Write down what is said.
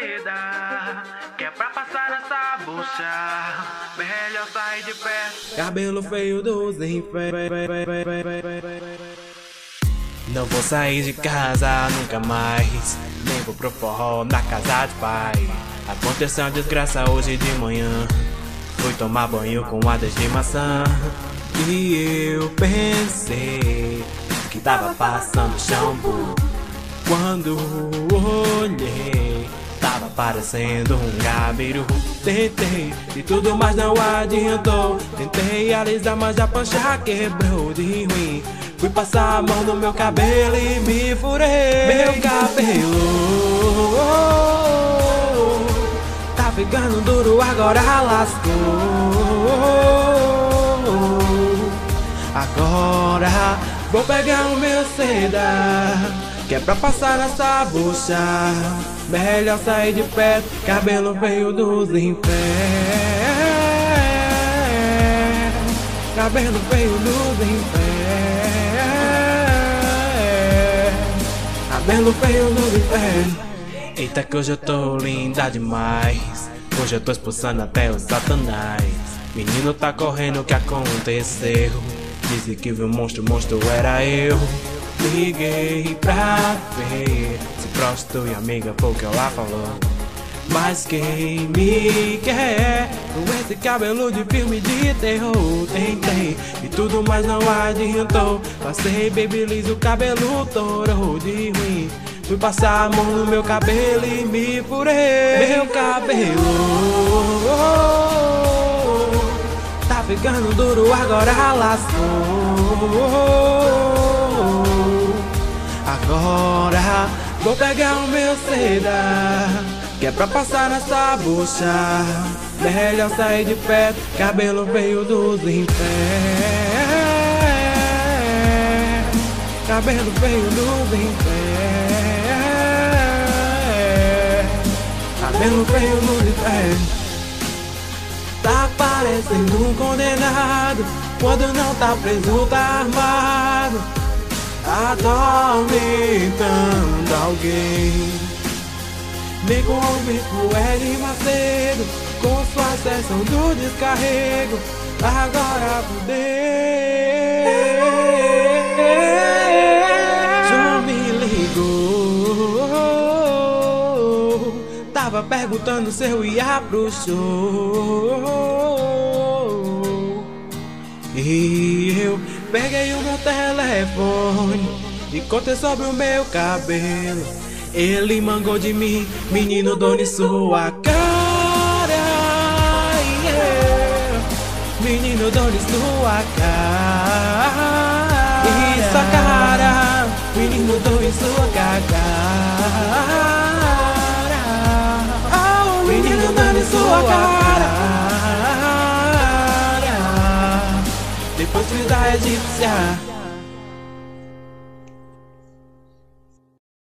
seda, que é pra passar essa bucha. Melhor sair de perto. Cabelo feio dos infernos. Não vou sair de casa nunca mais. Nem vou pro forró na casa de pai. Aconteceu uma desgraça hoje de manhã. Fui tomar banho com adas de maçã. E eu pensei que tava passando shampoo. Quando olhei, tava parecendo um gabiru. Tentei e tudo, mas não adiantou. Tentei alisar, mas a pancha quebrou de ruim. Fui passar a mão no meu cabelo e me furei. Meu cabelo tá ficando duro, agora lascou. Agora vou pegar o meu seda Que é pra passar nessa bucha. Melhor sair de perto Cabelo veio dos infernos Cabelo veio dos infernos Cabelo veio dos infernos Eita que hoje eu tô linda demais. Hoje eu tô expulsando até o satanás. Menino tá correndo, o que aconteceu? Disse que viu monstro, monstro era eu. Liguei pra ver se próximo e amiga foi o que ela falou. Mas quem me quer com esse cabelo de filme de terror? Tentei e tudo, mas não adiantou. Passei babyliss, o cabelo torou de ruim. Fui passar a mão no meu cabelo e me furei. Meu cabelo ficando duro, agora lascou. Agora vou pegar o meu seda, que é pra passar nessa bucha. Melhor sair de perto, cabelo veio dos infernos. Cabelo veio dos infernos. Cabelo veio dos infernos. Tá parecendo um condenado Quando não tá preso, tá armado Atormentando alguém. Nem com o bico L Macedo Com sua sessão do descarrego Agora fudeu tava perguntando se eu ia pro show. E peguei o meu telefone e contei sobre o meu cabelo. Ele mangou de mim, menino, done sua cara. Yeah. Menino, done sua cara. E sua cara, menino, done sua cara. ти посвідає.